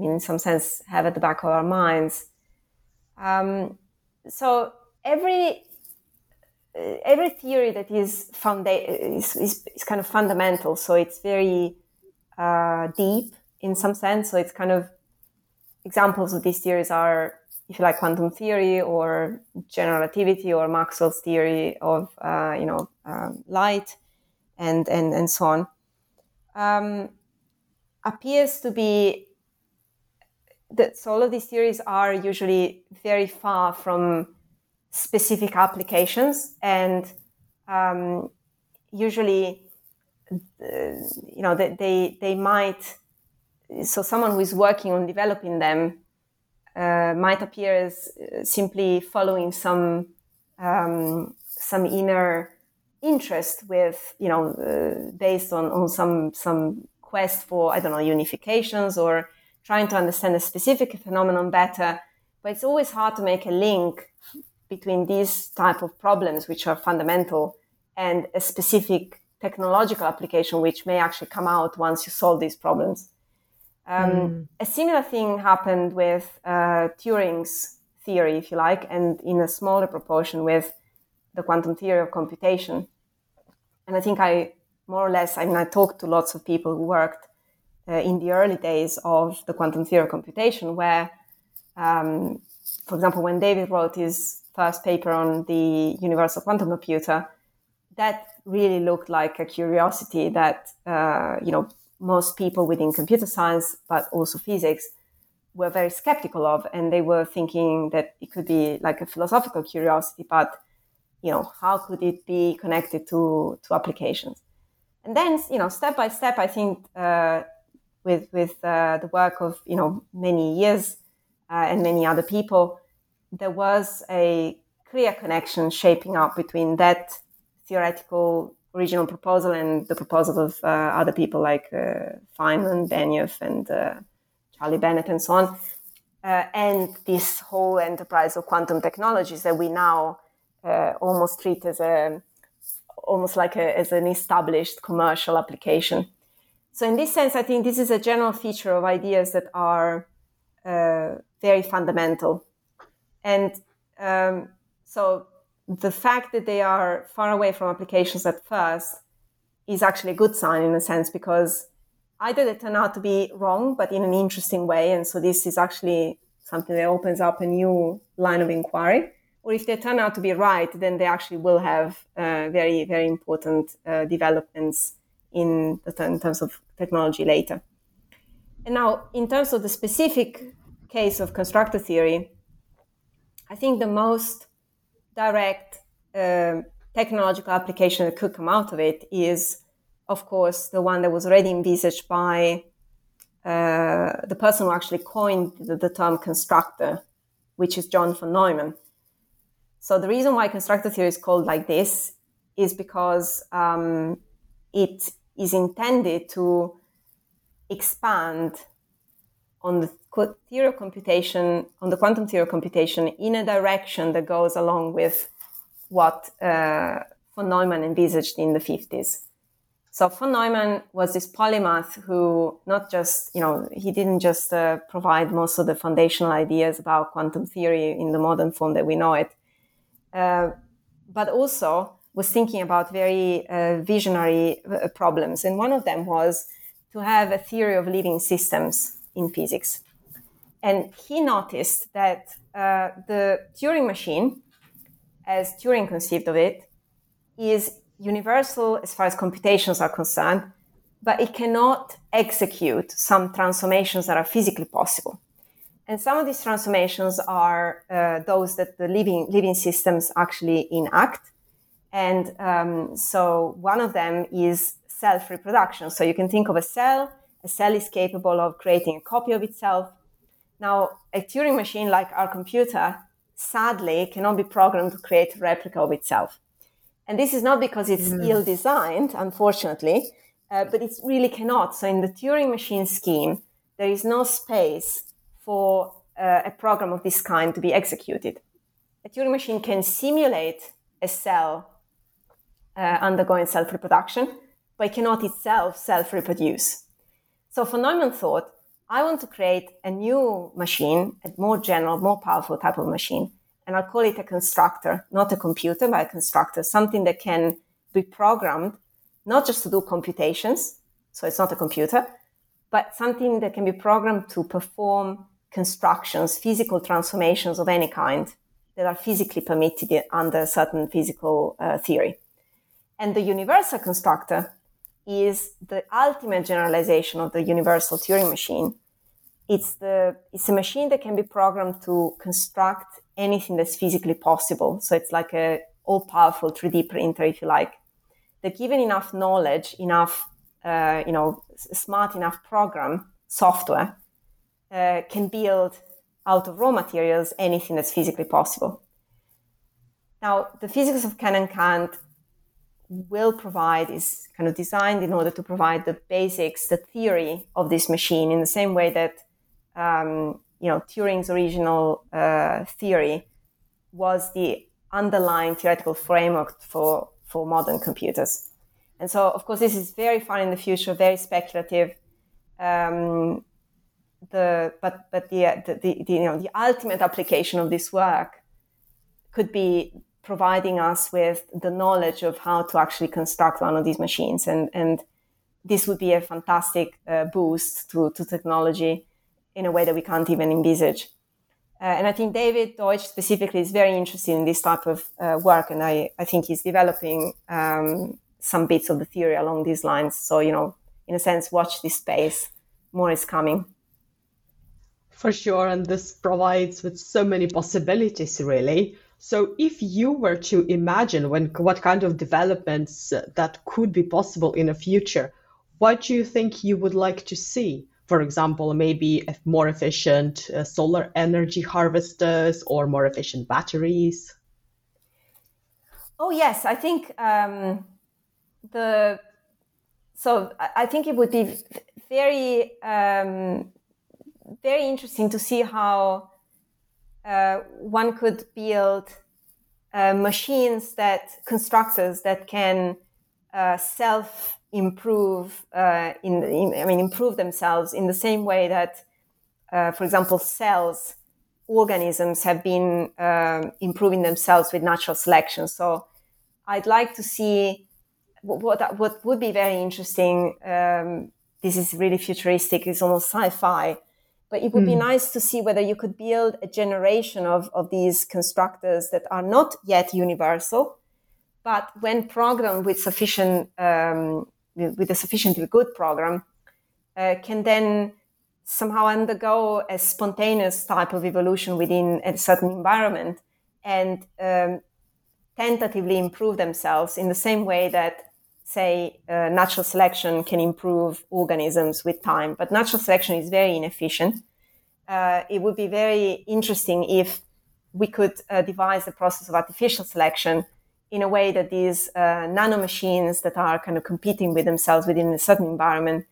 Speaker 2: in some sense, have at the back of our minds. Um, so every every theory that is, founda- is, is, is kind of fundamental. So it's very uh, deep in some sense. So it's kind of examples of these theories are, if you like, quantum theory or general relativity or Maxwell's theory of uh, you know um, light, and and and so on. Um, appears to be that so all of these theories are usually very far from specific applications and um, usually uh, you know they, they, they might so someone who is working on developing them uh, might appear as uh, simply following some um, some inner interest with you know uh, based on, on some some quest for I don't know unifications or trying to understand a specific phenomenon better. But it's always hard to make a link between these type of problems, which are fundamental, and a specific technological application, which may actually come out once you solve these problems. Um, mm. A similar thing happened with uh, Turing's theory, if you like, and in a smaller proportion with the quantum theory of computation. And I think I more or less, I mean, I talked to lots of people who worked uh, in the early days of the quantum theory of computation, where, um, for example, when David wrote his first paper on the universal quantum computer, that really looked like a curiosity that uh, you know most people within computer science, but also physics, were very skeptical of, and they were thinking that it could be like a philosophical curiosity, but you know how could it be connected to to applications? And then you know step by step, I think uh, with with uh, the work of you know many years uh, and many other people, there was a clear connection shaping up between that theoretical original proposal and the proposal of uh, other people like uh, Feynman, Benioff, and uh, Charlie Bennett, and so on, uh, and this whole enterprise of quantum technologies that we now almost treat as a almost like a, as an established commercial application. So, in this sense, I think this is a general feature of ideas that are uh, very fundamental. And um, so, the fact that they are far away from applications at first is actually a good sign in a sense because either they turn out to be wrong, but in an interesting way. And so, this is actually something that opens up a new line of inquiry or if they turn out to be right, then they actually will have uh, very, very important uh, developments in, in terms of technology later. And now, in terms of the specific case of constructor theory, I think the most direct uh, technological application that could come out of it is, of course, the one that was already envisaged by uh, the person who actually coined the, the term constructor, which is John von Neumann. So the reason why constructor theory is called like this is because um, it is intended to expand on the theory of computation, on the quantum theory of computation, in a direction that goes along with what uh, von Neumann envisaged in the 50s. So von Neumann was this polymath who not just, you know, he didn't just uh, provide most of the foundational ideas about quantum theory in the modern form that we know it, uh, but also was thinking about very uh, visionary uh, problems. And one of them was to have a theory of living systems in physics. And he noticed that uh, the Turing machine, as Turing conceived of it, is universal as far as computations are concerned, but it cannot execute some transformations that are physically possible. And some of these transformations are uh, those that the living, living systems actually enact. And um, so one of them is self reproduction. So you can think of a cell. A cell is capable of creating a copy of itself. Now, a Turing machine like our computer sadly cannot be programmed to create a replica of itself. And this is not because it's mm. ill designed, unfortunately, uh, but it really cannot. So in the Turing machine scheme, there is no space for uh, a program of this kind to be executed. A Turing machine can simulate a cell uh, undergoing self reproduction, but it cannot itself self reproduce. So von Neumann thought, I want to create a new machine, a more general, more powerful type of machine, and I'll call it a constructor, not a computer, but a constructor, something that can be programmed not just to do computations, so it's not a computer, but something that can be programmed to perform constructions, physical transformations of any kind that are physically permitted under certain physical uh, theory. And the universal constructor is the ultimate generalization of the universal Turing machine. It's the it's a machine that can be programmed to construct anything that's physically possible. So it's like a all-powerful 3D printer, if you like. That given enough knowledge, enough uh, you know, smart enough program software, uh, can build out of raw materials anything that's physically possible. Now, the physics of Can and Can't will provide is kind of designed in order to provide the basics, the theory of this machine, in the same way that um, you know Turing's original uh, theory was the underlying theoretical framework for for modern computers. And so, of course, this is very far in the future, very speculative. Um, the but but the, the, the, you know the ultimate application of this work could be providing us with the knowledge of how to actually construct one of these machines and and this would be a fantastic uh, boost to, to technology in a way that we can't even envisage uh, and I think David Deutsch specifically is very interested in this type of uh, work, and I, I think he's developing um, some bits of the theory along these lines. So, you know, in a sense, watch this space. More is coming.
Speaker 1: For sure, and this provides with so many possibilities, really. So, if you were to imagine when what kind of developments that could be possible in the future, what do you think you would like to see? For example, maybe more efficient uh, solar energy harvesters or more efficient batteries.
Speaker 2: Oh yes, I think um, the so I think it would be very um, very interesting to see how uh, one could build uh, machines that constructors that can uh, self improve uh, in, in, I mean improve themselves in the same way that, uh, for example, cells organisms have been um, improving themselves with natural selection. So I'd like to see what what, what would be very interesting. Um, this is really futuristic. It's almost sci-fi, but it would mm. be hmm. nice to see whether you could build a generation of, of these constructors that are not yet universal, but when programmed with sufficient um, with a sufficiently good program, uh, can then somehow undergo a spontaneous type of evolution within a certain environment and um, tentatively improve themselves in the same way that say uh, natural selection can improve organisms with time but natural selection is very inefficient. Uh, it would be very interesting if we could uh, devise the process of artificial selection in a way that these uh, nanomachines that are kind of competing with themselves within a certain environment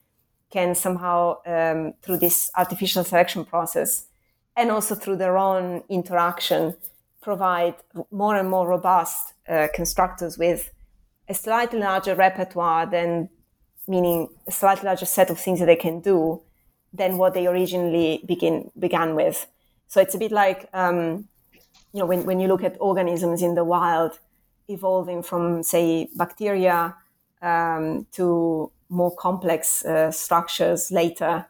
Speaker 2: can somehow, um, through this artificial selection process and also through their own interaction, provide more and more robust uh, constructors with a slightly larger repertoire than, meaning a slightly larger set of things that they can do than what they originally begin began with. So it's a bit like, um, you know, when, when you look at organisms in the wild evolving from, say, bacteria um, to more complex uh, structures later,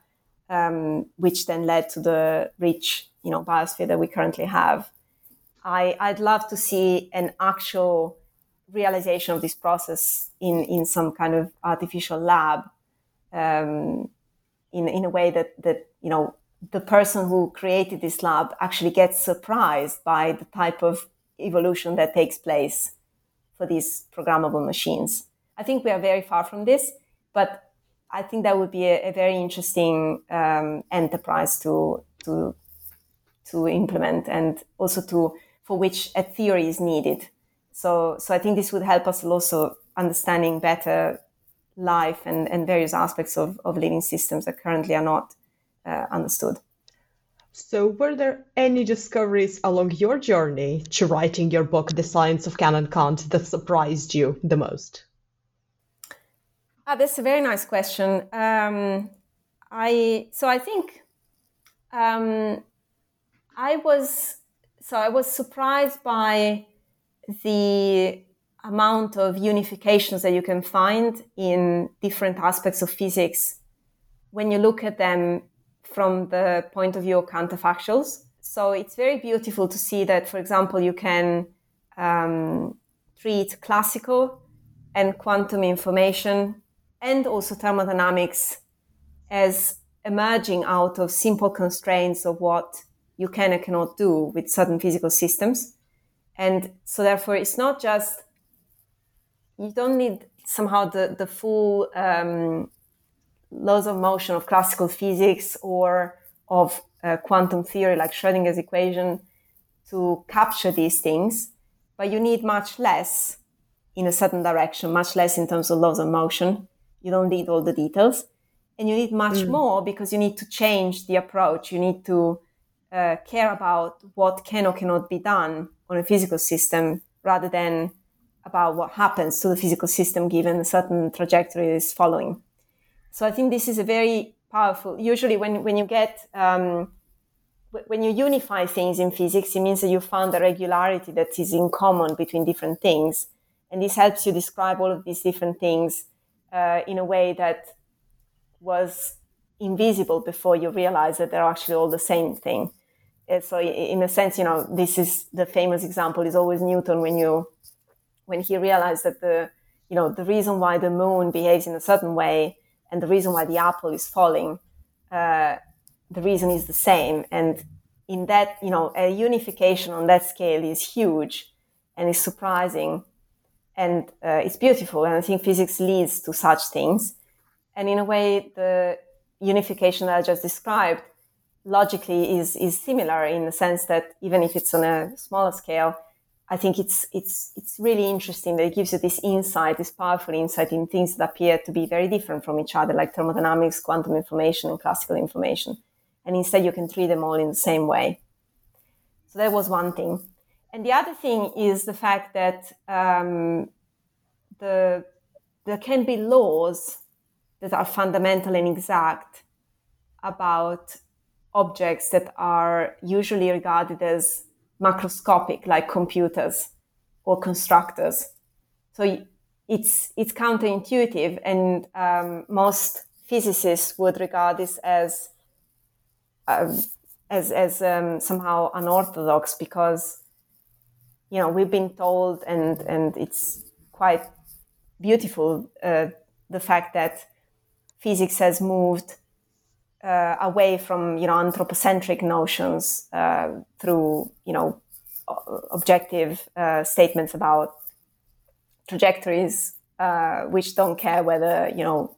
Speaker 2: um, which then led to the rich, you know, biosphere that we currently have. I, I'd love to see an actual realization of this process in, in some kind of artificial lab, um, in, in a way that, that, you know, the person who created this lab actually gets surprised by the type of evolution that takes place for these programmable machines. I think we are very far from this. But I think that would be a, a very interesting um, enterprise to to to implement, and also to for which a theory is needed. So so I think this would help us also understanding better life and, and various aspects of, of living systems that currently are not uh, understood.
Speaker 1: So, were there any discoveries along your journey to writing your book, The Science of Can and Can't, that surprised you the most?
Speaker 2: Ah, that's a very nice question. Um, I so I think um, I was so I was surprised by the amount of unifications that you can find in different aspects of physics when you look at them from the point of view of counterfactuals. So it's very beautiful to see that, for example, you can um, treat classical and quantum information and also thermodynamics as emerging out of simple constraints of what you can and cannot do with certain physical systems. And so therefore it's not just, you don't need somehow the, the full um, laws of motion of classical physics or of uh, quantum theory like Schrodinger's equation to capture these things, but you need much less in a certain direction, much less in terms of laws of motion you don't need all the details. And you need much mm. more because you need to change the approach. You need to uh, care about what can or cannot be done on a physical system rather than about what happens to the physical system given a certain trajectory is following. So I think this is a very powerful. Usually, when when you get um, when you unify things in physics, it means that you found a regularity that is in common between different things, and this helps you describe all of these different things uh, in a way that was invisible before you realize that they're actually all the same thing. So in a sense, you know, this is the famous example is always Newton when you, when he realized that the, you know, the reason why the moon behaves in a certain way and the reason why the apple is falling, uh, the reason is the same. And in that, you know, a unification on that scale is huge and is surprising and uh, it's beautiful. And I think physics leads to such things. And in a way, the unification that I just described logically is, is similar in the sense that even if it's on a smaller scale, I think it's it's it's really interesting that it gives you this insight, this powerful insight in things that appear to be very different from each other, like thermodynamics, quantum information, and classical information. And instead, you can treat them all in the same way. So that was one thing. And the other thing is the fact that um, the there can be laws that are fundamental and exact about objects that are usually regarded as macroscopic, like computers or constructors. So it's it's counterintuitive, and um, most physicists would regard this as um, as as um, somehow unorthodox because you know we've been told, and and it's quite beautiful uh, the fact that physics has moved uh, away from you know anthropocentric notions uh, through you know objective uh, statements about trajectories uh, which don't care whether you know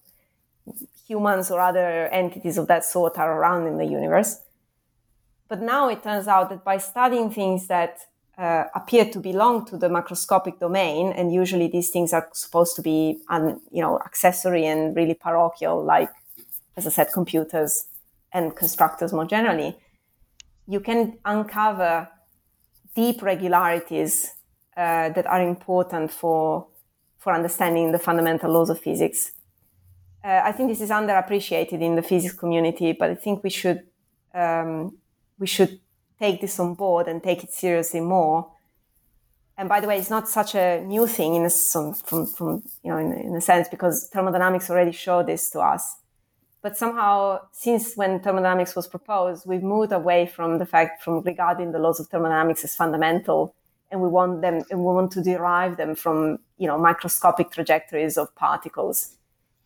Speaker 2: humans or other entities of that sort are around in the universe. But now it turns out that by studying things that uh, appear to belong to the macroscopic domain, and usually these things are supposed to be, un, you know, accessory and really parochial, like as I said, computers and constructors more generally, you can uncover deep regularities uh, that are important for for understanding the fundamental laws of physics. Uh, I think this is underappreciated in the physics community, but I think we should um, we should take this on board and take it seriously more. And by the way, it's not such a new thing in a, from, from, you know in, in a sense because thermodynamics already showed this to us. But somehow, since when thermodynamics was proposed, we've moved away from the fact from regarding the laws of thermodynamics as fundamental, and we want them, and we want to derive them from you know microscopic trajectories of particles.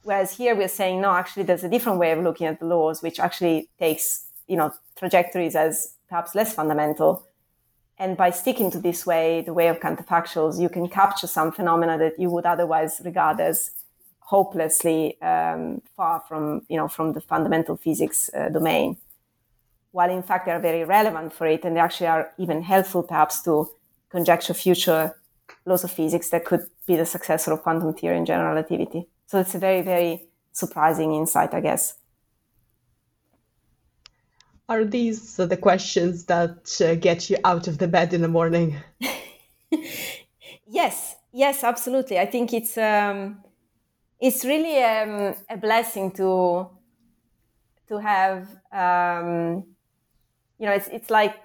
Speaker 2: Whereas here we're saying no, actually, there's a different way of looking at the laws, which actually takes you know trajectories as perhaps less fundamental. And by sticking to this way, the way of counterfactuals, you can capture some phenomena that you would otherwise regard as hopelessly um, far from you know from the fundamental physics uh, domain. While in fact they are very relevant for it and they actually are even helpful perhaps to conjecture future laws of physics that could be the successor of quantum theory and general relativity. So it's a very very surprising insight i guess.
Speaker 1: Are these the questions that uh, get you out of the bed in the morning? <laughs>
Speaker 2: Yes yes absolutely. I think it's um, it's really um, a blessing to to have um, you know it's it's like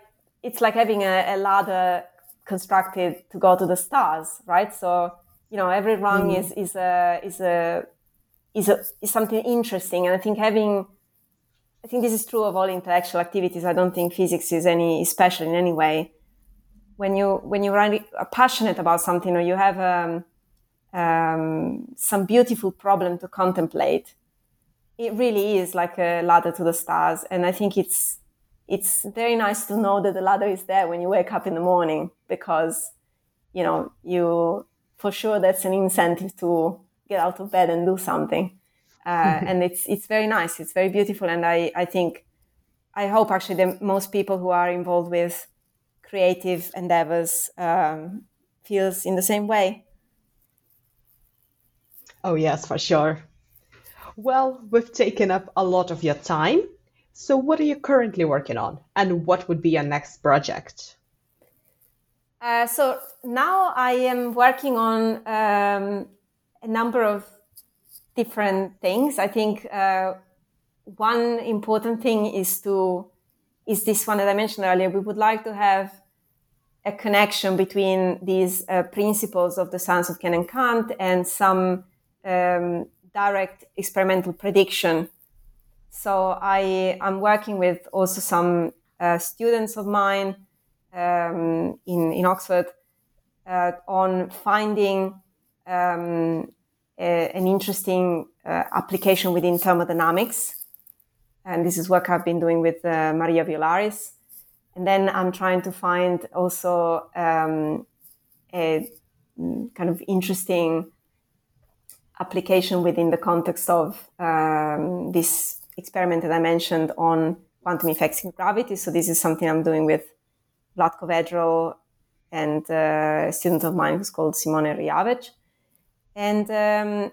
Speaker 2: it's like having a, a, ladder constructed to go to the stars right? So you know every rung mm. is is a is a is a is something interesting. And i think having i think this is true of all intellectual activities. I don't think physics is any special in any way. When you when you're really passionate about something or you have um, um, some beautiful problem to contemplate. It really is like a ladder to the stars, and I think it's it's very nice to know that the ladder is there when you wake up in the morning because you know you for sure that's an incentive to get out of bed and do something. Uh, <laughs> and it's it's very nice. It's very beautiful, and I I think I hope actually that most people who are involved with creative endeavors um, feels in the same way.
Speaker 1: Oh, yes, for sure. Well, we've taken up a lot of your time. So, what are you currently working on, and what would be your next project?
Speaker 2: Uh, so, now I am working on um, a number of different things. I think uh, one important thing is to is this one that I mentioned earlier. We would like to have a connection between these uh, principles of the science of Can and Can't and some um, direct experimental prediction. So I am working with also some uh, students of mine um, in in Oxford uh, on finding um, a, an interesting uh, application within thermodynamics, and this is work I've been doing with uh, Maria Violaris. And then I'm trying to find also um, a mm, kind of interesting application within the context of um, this experiment that I mentioned on quantum effects in gravity. So this is something I'm doing with Vlatko Vedral and uh, a student of mine who's called Simone Rijavec. And um,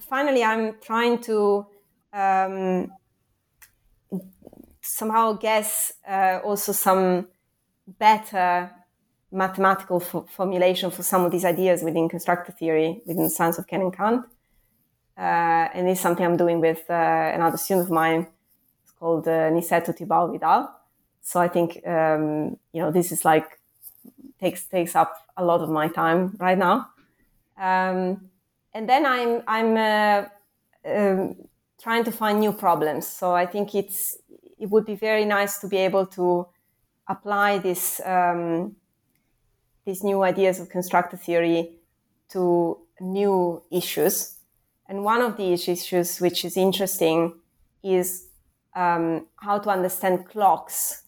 Speaker 2: finally, I'm trying to um, somehow guess uh, also some better mathematical f- formulation for some of these ideas within constructor theory, within the science of Can and Can't. Uh, and is something I'm doing with uh, another student of mine. It's called uh, Nicetu Tibau Vidal. So I think um, you know this is like takes takes up a lot of my time right now. Um, and then I'm I'm uh, um, trying to find new problems. So I think it's it would be very nice to be able to apply this um, these new ideas of constructor theory to new issues. And one of these issues, which is interesting, is um, how to understand clocks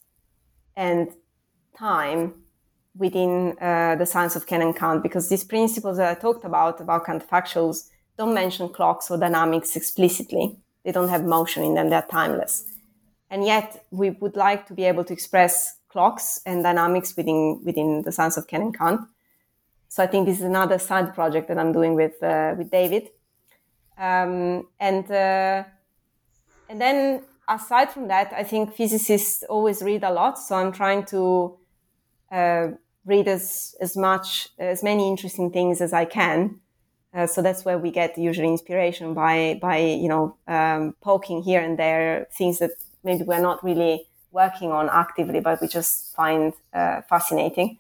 Speaker 2: and time within uh, the science of Can and Can't, because these principles that I talked about, about counterfactuals, don't mention clocks or dynamics explicitly. They don't have motion in them, they're timeless. And yet, we would like to be able to express clocks and dynamics within within the science of Can and Can't. So I think this is another side project that I'm doing with uh, with David. Um, and uh, and then aside from that, I think physicists always read a lot. So I'm trying to uh, read as as much as many interesting things as I can. Uh, so that's where we get usually inspiration by by you know um, poking here and there things that maybe we're not really working on actively, but we just find uh, fascinating.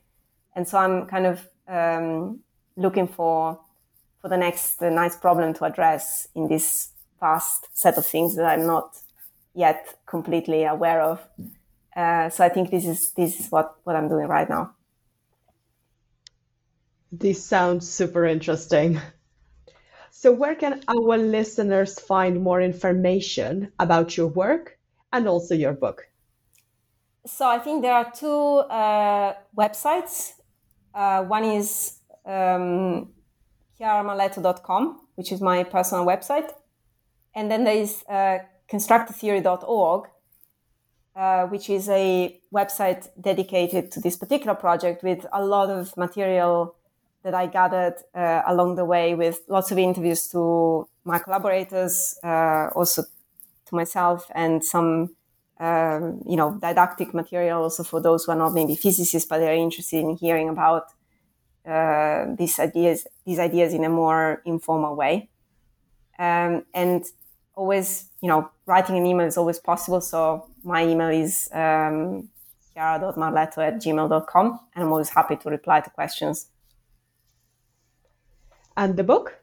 Speaker 2: And so I'm kind of um, looking for for the next uh, nice problem to address in this vast set of things that I'm not yet completely aware of. Uh, so I think this is this is what what I'm doing right now.
Speaker 1: This sounds super interesting. So, where can our listeners find more information about your work and also your book?
Speaker 2: So I think there are two uh, websites. Uh, one is um, chiaramarletto.com, which is my personal website. And then there is uh, constructortheory.org, uh, which is a website dedicated to this particular project with a lot of material that I gathered uh, along the way with lots of interviews to my collaborators, uh, also to myself, and some um, you know, didactic material also for those who are not maybe physicists, but they're interested in hearing about uh, these ideas, these ideas in a more informal way. Um, and always, you know, writing an email is always possible. So my email is um, chiara.marletto at gmail.com, and I'm always happy to reply to questions.
Speaker 1: And the book?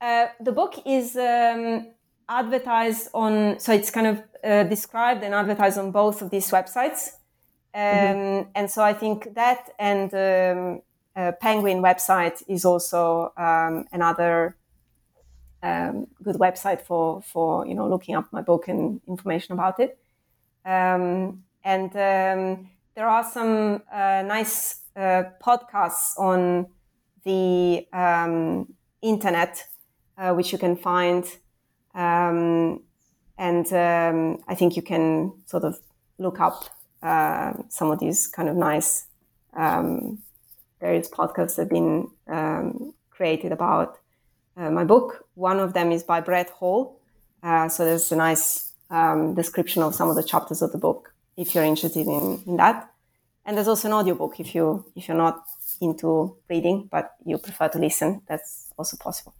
Speaker 2: Uh, the book is um, advertised on, so it's kind of uh, described and advertised on both of these websites. Um, mm-hmm. And so I think that and um, uh, Penguin website is also um, another um, good website for for you know looking up my book and information about it. Um, and um, there are some uh, nice uh, podcasts on the internet uh, which you can find. Um, and um, I think you can sort of look up uh, some of these kind of nice um, various podcasts that have been um, created about uh, my book. One of them is by Brett Hall. Uh, so there's a nice um, description of some of the chapters of the book if you're interested in, in that. And there's also an audiobook if you if you're not into reading but you prefer to listen. That's also possible.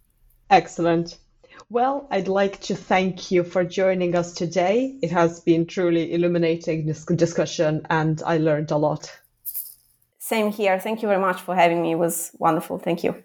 Speaker 1: Excellent. Well, I'd like to thank you for joining us today. It has been truly illuminating this discussion and I learned a lot.
Speaker 2: Same here. Thank you very much for having me. It was wonderful. Thank you.